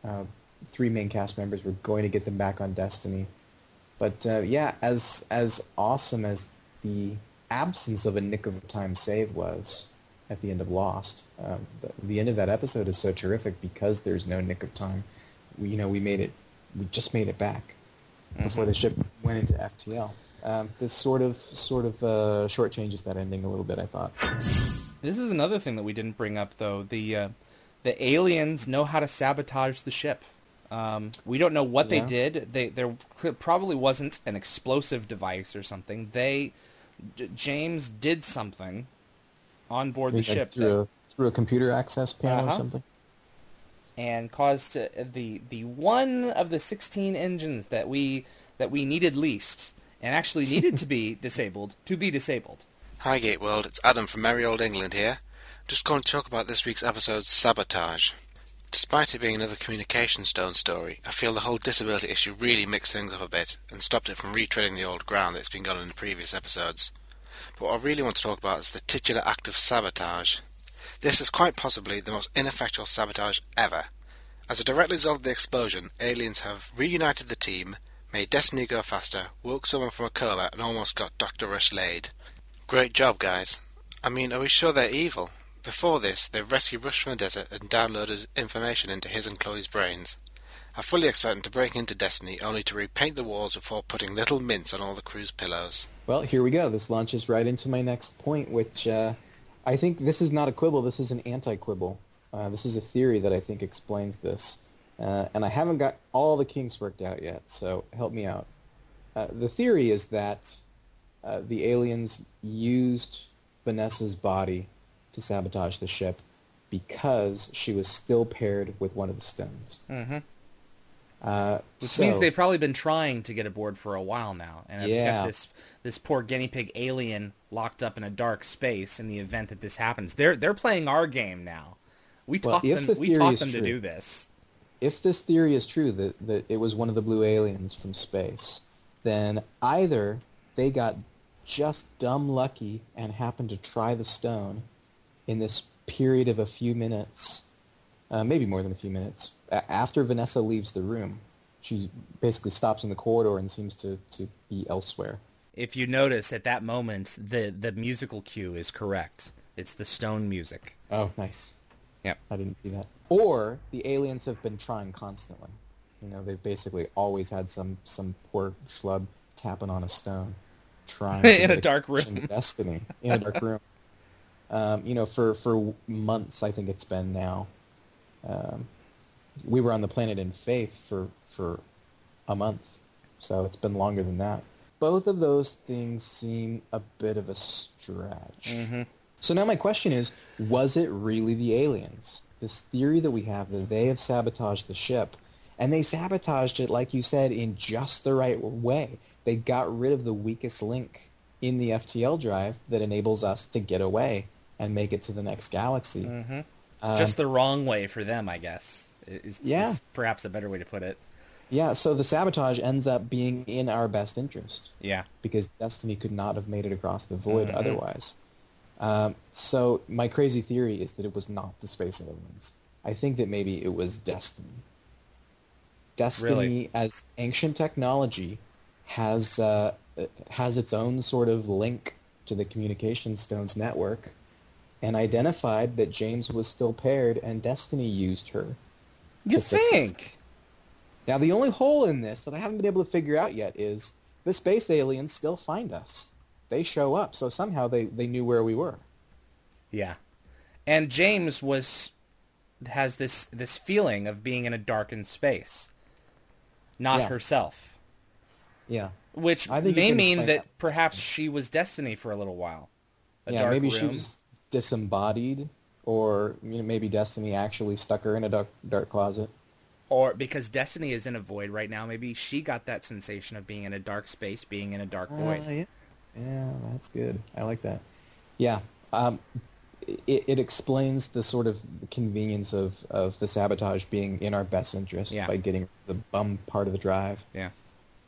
[SPEAKER 2] Uh, three main cast members. We're going to get them back on Destiny. But uh, yeah, as as awesome as the absence of a nick of time save was at the end of Lost, um, the, the end of that episode is so terrific because there's no nick of time. We, you know, we made it. We just made it back before the ship went into FTL. Um, this sort of sort of uh, shortchanges that ending a little bit. I thought.
[SPEAKER 3] This is another thing that we didn't bring up, though. The uh, the aliens know how to sabotage the ship. Um, we don't know what
[SPEAKER 2] Yeah.
[SPEAKER 3] they did. They there probably wasn't an explosive device or something. They J- James did something on board the
[SPEAKER 2] like,
[SPEAKER 3] ship
[SPEAKER 2] through
[SPEAKER 3] that-
[SPEAKER 2] a through a computer access panel
[SPEAKER 3] Uh-huh.
[SPEAKER 2] or something.
[SPEAKER 3] and caused uh, the the one of the 16 engines that we that we needed least and actually needed to be disabled to be disabled.
[SPEAKER 6] Hi, GateWorld. It's Adam from Merry Old England here. Just going to talk about this week's episode, Sabotage. Despite it being another Communication Stone story, I feel the whole disability issue really mixed things up a bit and stopped it from retreading the old ground that's been gone in the previous episodes. But what I really want to talk about is the titular act of sabotage. This is quite possibly the most ineffectual sabotage ever. As a direct result of the explosion, aliens have reunited the team, made Destiny go faster, woke someone from a coma, and almost got Dr. Rush laid. Great job, guys. I mean, are we sure they're evil? Before this, they've rescued Rush from the desert and downloaded information into his and Chloe's brains. I fully expect them to break into Destiny only to repaint the walls before putting little mints on all the crew's pillows.
[SPEAKER 2] Well, here we go. This launches right into my next point, which uh, I think this is not a quibble. This is an anti-quibble. Uh, this is a theory that I think explains this. Uh, and I haven't got all the kinks worked out yet, so help me out. Uh, the theory is that uh, the aliens used Vanessa's body to sabotage the ship because she was still paired with one of the stones.
[SPEAKER 3] Mm-hmm.
[SPEAKER 2] Uh,
[SPEAKER 3] Which
[SPEAKER 2] so-
[SPEAKER 3] means they've probably been trying to get aboard for a while now, and have
[SPEAKER 2] Yeah.
[SPEAKER 3] kept this this poor guinea pig alien locked up in a dark space in the event that this happens. They're they're playing our game now. We
[SPEAKER 2] Well,
[SPEAKER 3] taught them
[SPEAKER 2] the
[SPEAKER 3] we taught them to do this.
[SPEAKER 2] if this theory is true that, that it was one of the blue aliens from space, then either they got just dumb lucky and happened to try the stone in this period of a few minutes, uh, maybe more than a few minutes, after Vanessa leaves the room. She basically stops in the corridor and seems to, to be elsewhere.
[SPEAKER 3] If you notice at that moment, the the musical cue is correct. It's the stone music.
[SPEAKER 2] Oh, nice.
[SPEAKER 3] Yep.
[SPEAKER 2] I didn't see that. Or the aliens have been trying constantly. You know, they've basically always had some some poor schlub tapping on a stone, trying
[SPEAKER 3] In a dark room.
[SPEAKER 2] Destiny in a dark room. Um, you know, for for months, I think it's been now. Um, we were on the planet in Faith for for a month, so it's been longer than that. Both of those things seem a bit of a stretch.
[SPEAKER 3] Mm-hmm.
[SPEAKER 2] So now my question is, was it really the aliens? This theory that we have that they have sabotaged the ship, and they sabotaged it, like you said, in just the right way. They got rid of the weakest link in the FTL drive that enables us to get away and make it to the next galaxy.
[SPEAKER 3] Mm-hmm.
[SPEAKER 2] Um,
[SPEAKER 3] Just the wrong way for them, I guess. Is,
[SPEAKER 2] Yeah.
[SPEAKER 3] is perhaps a better way to put it.
[SPEAKER 2] yeah, so the sabotage ends up being in our best interest.
[SPEAKER 3] Yeah.
[SPEAKER 2] because Destiny could not have made it across the void
[SPEAKER 3] Mhm.
[SPEAKER 2] otherwise. Um, so my crazy theory is that it was not the space aliens. I think that maybe it was Destiny. Destiny,
[SPEAKER 3] Really?
[SPEAKER 2] as ancient technology, has uh, has its own sort of link to the Communication Stones network, and identified that James was still paired, and Destiny used her.
[SPEAKER 3] You
[SPEAKER 2] to fix it.
[SPEAKER 3] think?
[SPEAKER 2] Now, the only hole in this that I haven't been able to figure out yet is the space aliens still find us. They show up, so somehow they, they knew where we were.
[SPEAKER 3] Yeah. And James was has this this feeling of being in a darkened space. Not
[SPEAKER 2] Yeah.
[SPEAKER 3] herself.
[SPEAKER 2] Yeah.
[SPEAKER 3] Which may mean that
[SPEAKER 2] that.
[SPEAKER 3] perhaps she was Destiny for a little while. A
[SPEAKER 2] yeah,
[SPEAKER 3] dark
[SPEAKER 2] maybe
[SPEAKER 3] room.
[SPEAKER 2] she was disembodied, or you know, maybe Destiny actually stuck her in a dark, dark closet.
[SPEAKER 3] Or because Destiny is in a void right now, maybe she got that sensation of being in a dark space, being in a dark void.
[SPEAKER 2] Uh, yeah. yeah, that's good. I like that. Yeah, um, it, it explains the sort of convenience of, of the sabotage being in our best interest
[SPEAKER 3] Yeah.
[SPEAKER 2] by getting the bum part of the drive.
[SPEAKER 3] Yeah.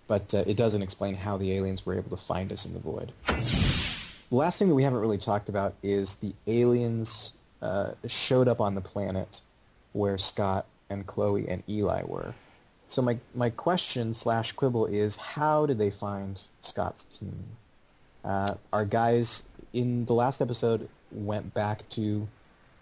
[SPEAKER 2] but uh, it doesn't explain how the aliens were able to find us in the void. The last thing that we haven't really talked about is the aliens uh, showed up on the planet where Scott and Chloe and Eli were. So my my question slash quibble is how did they find Scott's team? Uh, our guys in the last episode went back to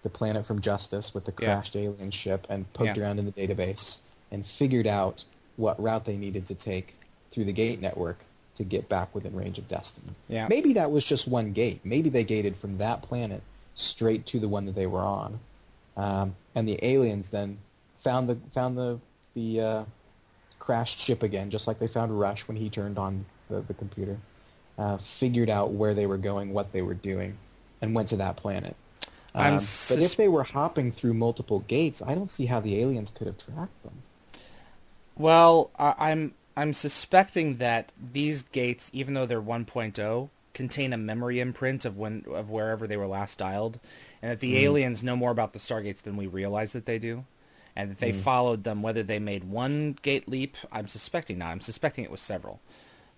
[SPEAKER 2] the planet from Justice with the
[SPEAKER 3] Yeah.
[SPEAKER 2] crashed alien ship and poked
[SPEAKER 3] Yeah.
[SPEAKER 2] around in the database and figured out what route they needed to take through the gate network to get back within range of Destiny.
[SPEAKER 3] Yeah.
[SPEAKER 2] Maybe that was just one gate. Maybe they gated from that planet straight to the one that they were on, um, and the aliens then found the found the the uh, crashed ship again, just like they found Rush when he turned on the, the computer. Uh, figured out where they were going, what they were doing, and went to that planet. Um,
[SPEAKER 3] sus-
[SPEAKER 2] but if they were hopping through multiple gates, I don't see how the aliens could have tracked them.
[SPEAKER 3] Well, I, I'm I'm suspecting that these gates, even though they're 1.0, contain a memory imprint of when of wherever they were last dialed, and that the
[SPEAKER 2] Mm.
[SPEAKER 3] aliens know more about the stargates than we realize that they do, and that they
[SPEAKER 2] Mm.
[SPEAKER 3] followed them. Whether they made one gate leap, I'm suspecting not. I'm suspecting it was several,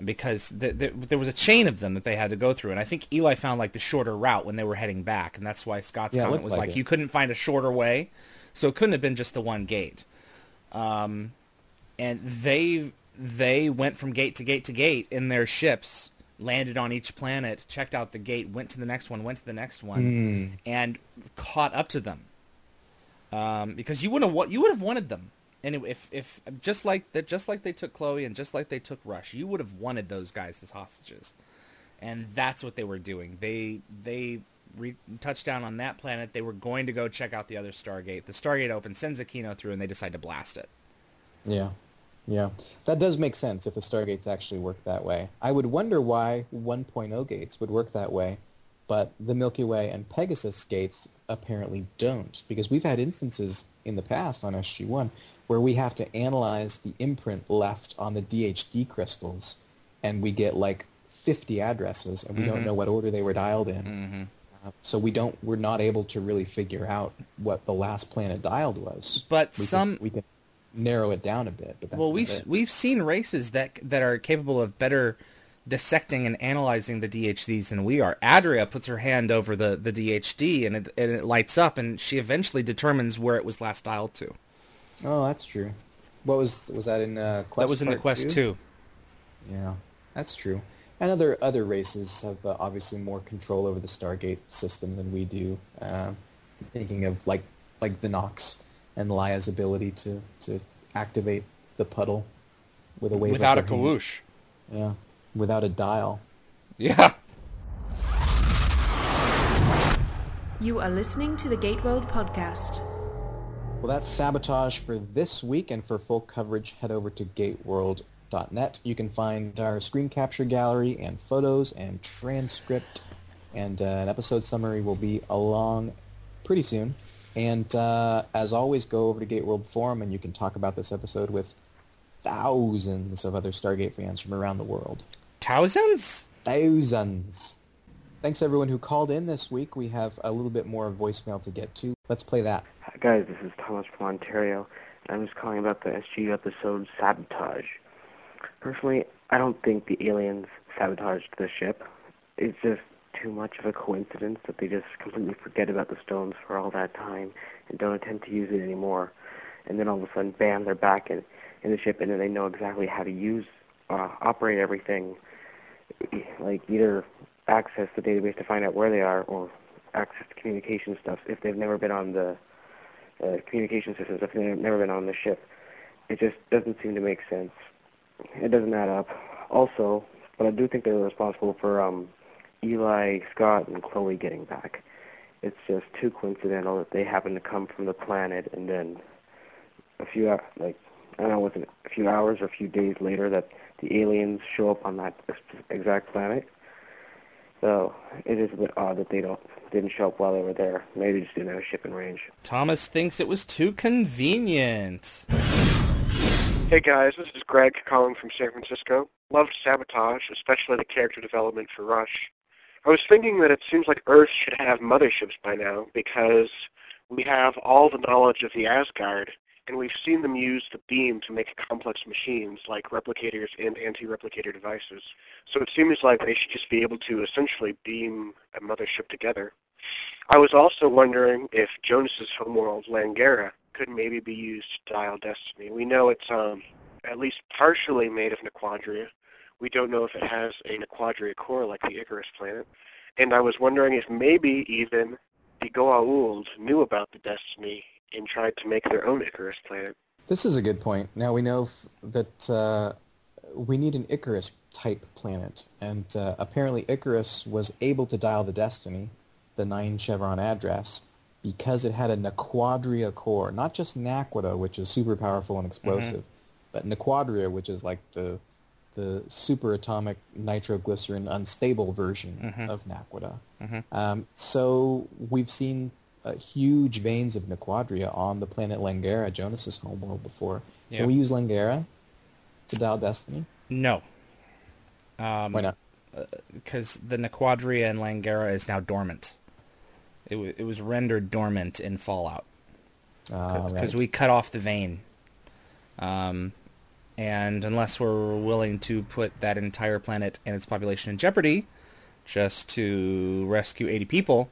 [SPEAKER 3] because th- th- there was a chain of them that they had to go through, and I think Eli found like the shorter route when they were heading back, and that's why Scott's
[SPEAKER 2] Yeah,
[SPEAKER 3] comment was
[SPEAKER 2] like
[SPEAKER 3] like, you couldn't find a shorter way, so it couldn't have been just the one gate. Um, and they they went from gate to gate to gate in their ships, landed on each planet, checked out the gate, went to the next one, went to the next one,
[SPEAKER 2] Hmm.
[SPEAKER 3] and caught up to them. Um, because you would have you would have wanted them, and if if just like that, just like they took Chloe and just like they took Rush, you would have wanted those guys as hostages, and that's what they were doing. They they re- touched down on that planet. They were going to go check out the other Stargate. The Stargate opens, sends Aquino through, and they decide to blast it.
[SPEAKER 2] Yeah, yeah, that does make sense if the Stargates actually work that way. I would wonder why 1.0 gates would work that way, but the Milky Way and Pegasus gates apparently don't, because we've had instances in the past on SG-1 where we have to analyze the imprint left on the DHD crystals, and we get like 50 addresses, and we don't
[SPEAKER 3] Mhm.
[SPEAKER 2] know what order they were dialed in.
[SPEAKER 3] Mm-hmm.
[SPEAKER 2] Uh, so we don't, we're not able to really figure out what the last planet dialed was.
[SPEAKER 3] But
[SPEAKER 2] we
[SPEAKER 3] some
[SPEAKER 2] can, we can narrow it down a bit, but that's
[SPEAKER 3] well, we've
[SPEAKER 2] it.
[SPEAKER 3] we've seen races that that are capable of better dissecting and analyzing the DHDs than we are. Adria puts her hand over the, the DHD and it and it lights up, and she eventually determines where it was last dialed to.
[SPEAKER 2] Oh, that's true. What was was that in uh, Quest?
[SPEAKER 3] that was in the Quest
[SPEAKER 2] two?
[SPEAKER 3] two.
[SPEAKER 2] Yeah, that's true. And other other races have uh, obviously more control over the Stargate system than we do. Uh, thinking of like like the Nox and Lya's ability to, to activate the puddle with a wave
[SPEAKER 3] Without a
[SPEAKER 2] of her hand. Yeah, without a dial.
[SPEAKER 3] Yeah.
[SPEAKER 1] You are listening to the GateWorld podcast.
[SPEAKER 2] Well, that's sabotage for this week, and for full coverage, head over to gateworld.net. You can find our screen capture gallery and photos and transcript, and uh, an episode summary will be along pretty soon. And uh, as always, go over to GateWorld Forum, and you can talk about this episode with thousands of other Stargate fans from around the world.
[SPEAKER 3] Thousands?
[SPEAKER 2] Thousands. Thanks everyone who called in this week. We have a little bit more voicemail to get to. Let's play that.
[SPEAKER 7] Hi guys, this is Thomas from Ontario, I'm just calling about the SGU episode Sabotage. Personally, I don't think the aliens sabotaged the ship. It's just too much of a coincidence that they just completely forget about the stones for all that time and don't intend to use it anymore. And then all of a sudden, bam, they're back in, in the ship, and then they know exactly how to use, uh, operate everything. Like either access the database to find out where they are, or access to communication stuff if they've never been on the uh, communication systems if they've never been on the ship. It just doesn't seem to make sense. It doesn't add up. Also, but I do think they're responsible for um, Eli, Scott, and Chloe getting back. It's just too coincidental that they happen to come from the planet, and then a few like I don't know, was it a few hours or a few days later that the aliens show up on that exact planet. So it is a bit odd that they don't didn't show up while they were there. Maybe they just didn't have a ship in range.
[SPEAKER 3] Thomas thinks it was too convenient.
[SPEAKER 8] Hey guys, this is Greg calling from San Francisco. Loved Sabotage, especially the character development for Rush. I was thinking that it seems like Earth should have motherships by now because we have all the knowledge of the Asgard, and we've seen them use the beam to make complex machines like replicators and anti-replicator devices. So it seems like they should just be able to essentially beam a mothership together. I was also wondering if Jonas's homeworld, Langara, could maybe be used to dial destiny. We know it's um, at least partially made of Naquadria. We don't know if it has a Naquadria core like the Icarus planet. And I was wondering if maybe even the Goa'uld knew about the destiny and tried to make their own Icarus planet.
[SPEAKER 2] This is a good point. Now we know f- that uh, we need an Icarus type planet, and uh, apparently Icarus was able to dial the Destiny, the nine chevron address, because it had a Naquadria core, not just Naquadah, which is super powerful and explosive, but Naquadria, which is like the the superatomic nitroglycerin unstable version
[SPEAKER 3] Mhm.
[SPEAKER 2] of Naquadah.
[SPEAKER 3] Mhm.
[SPEAKER 2] Um, so we've seen uh, huge veins of Naquadria on the planet Langara, Jonas's homeworld, before.
[SPEAKER 3] Yeah.
[SPEAKER 2] Can we use Langara to dial Destiny?
[SPEAKER 3] No. Um,
[SPEAKER 2] Why not?
[SPEAKER 3] Because the Naquadria in Langara is now dormant. It, w- it was rendered dormant in Fallout.
[SPEAKER 2] Ah,
[SPEAKER 3] because
[SPEAKER 2] right.
[SPEAKER 3] we cut off the vein. Um, and unless we're willing to put that entire planet and its population in jeopardy, just to rescue 80 people,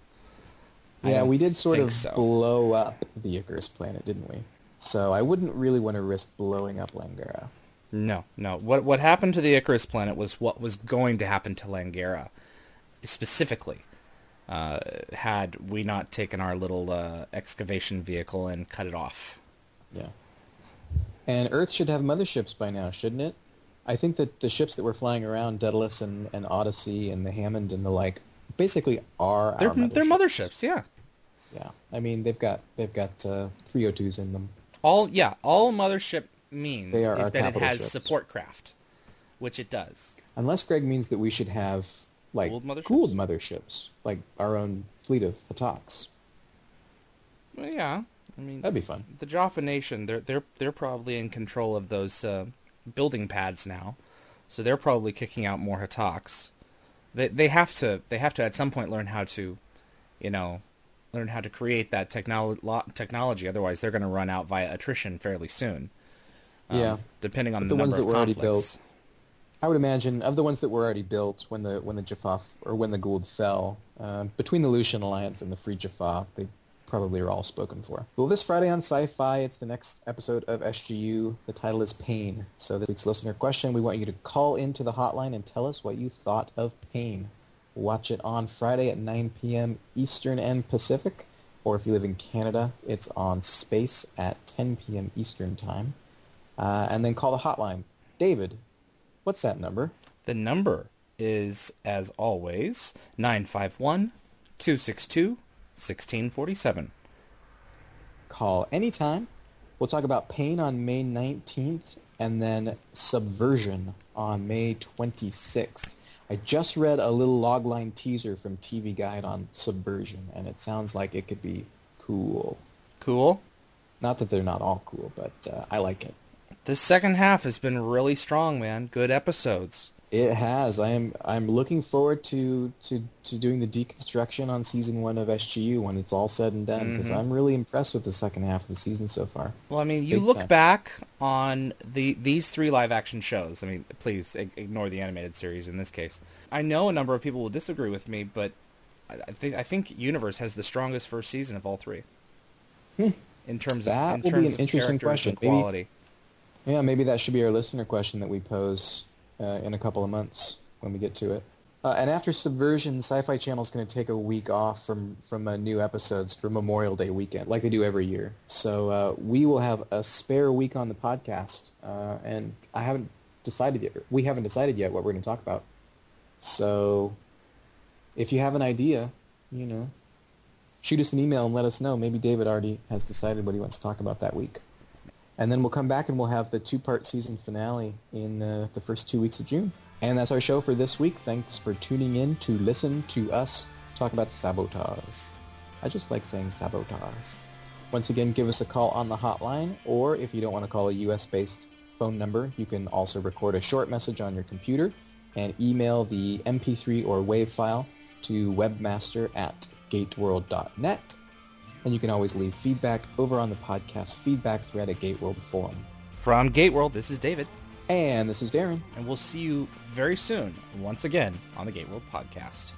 [SPEAKER 2] yeah, we did sort of
[SPEAKER 3] so.
[SPEAKER 2] blow up the Icarus planet, didn't we? So I wouldn't really want to risk blowing up Langara.
[SPEAKER 3] No, no. What what happened to the Icarus planet was what was going to happen to Langara, specifically. Uh, had we not taken our little uh, excavation vehicle and cut it off.
[SPEAKER 2] Yeah. And Earth should have motherships by now, shouldn't it? I think that the ships that were flying around, Daedalus and, and Odyssey and the Hammond and the like, basically are
[SPEAKER 3] They're
[SPEAKER 2] our motherships.
[SPEAKER 3] they're motherships, yeah.
[SPEAKER 2] Yeah. I mean, they've got they've got uh, 302s in them.
[SPEAKER 3] All yeah, all mothership means is that it has
[SPEAKER 2] ships.
[SPEAKER 3] support craft, which it does.
[SPEAKER 2] Unless Greg means that we should have like
[SPEAKER 3] Goa'uld motherships?
[SPEAKER 2] Goa'uld motherships, like our own fleet of Ha'taks.
[SPEAKER 3] Well, yeah, I mean
[SPEAKER 2] That'd be fun.
[SPEAKER 3] the Jaffa Nation, they're they're they're probably in control of those uh, building pads now, so they're probably kicking out more Ha'taks. They they have to they have to at some point learn how to, you know, learn how to create that technolo- technology. Otherwise, they're going to run out via attrition fairly soon. Um,
[SPEAKER 2] Yeah.
[SPEAKER 3] depending on the,
[SPEAKER 2] the ones that
[SPEAKER 3] of
[SPEAKER 2] were already built- I would imagine of the ones that were already built when the when the Jaffa or when the Goa'uld fell, uh, between the Lucian Alliance and the Free Jaffa, they probably are all spoken for. Well, this Friday on Sci-Fi, it's the next episode of SGU. The title is Pain. So this week's listener question, we want you to call into the hotline and tell us what you thought of Pain. Watch it on Friday at 9 p.m. Eastern and Pacific, or if you live in Canada, it's on Space at 10 p.m. Eastern Time. Uh, and then call the hotline. David, what's that number?
[SPEAKER 3] The number is, as always, 951-262-1647.
[SPEAKER 2] Call anytime. We'll talk about Pain on May 19th and then Subversion on May 26th. I just read a little logline teaser from TV Guide on Subversion, and it sounds like it could be cool.
[SPEAKER 3] Cool.
[SPEAKER 2] Not that they're not all cool, but uh, I like it.
[SPEAKER 3] This second half has been really strong, man. Good episodes.
[SPEAKER 2] It has. I am. I'm looking forward to, to, to doing the deconstruction on season one of SGU when it's all said and done because
[SPEAKER 3] Mhm.
[SPEAKER 2] I'm really impressed with the second half of the season so far.
[SPEAKER 3] Well, I mean, you
[SPEAKER 2] Big
[SPEAKER 3] look
[SPEAKER 2] time.
[SPEAKER 3] back on the these three live action shows. I mean, please ignore the animated series in this case. I know a number of people will disagree with me, but I, think I think Universe has the strongest first season of all three.
[SPEAKER 2] Hmm.
[SPEAKER 3] In terms
[SPEAKER 2] That
[SPEAKER 3] of in
[SPEAKER 2] will be an
[SPEAKER 3] of
[SPEAKER 2] interesting question. Maybe- Yeah, maybe that should be our listener question that we pose uh, in a couple of months when we get to it. Uh, and after Subversion, Sci-Fi Channel is going to take a week off from from uh, new episodes for Memorial Day weekend, like they do every year. So uh, we will have a spare week on the podcast, uh, and I haven't decided yet. We haven't decided yet what we're going to talk about. So if you have an idea, you know, shoot us an email and let us know. Maybe David already has decided what he wants to talk about that week. And then we'll come back and we'll have the two-part season finale in uh, the first two weeks of June. And that's our show for this week. Thanks for tuning in to listen to us talk about sabotage. I just like saying sabotage. Once again, give us a call on the hotline, or if you don't want to call a US-based phone number, you can also record a short message on your computer and email the MP3 or WAV file to webmaster at gateworld.net. And you can always leave feedback over on the podcast feedback thread at GateWorld Forum.
[SPEAKER 3] From GateWorld, this is David,
[SPEAKER 2] And this is Darren.
[SPEAKER 3] and we'll see you very soon once again on the GateWorld podcast.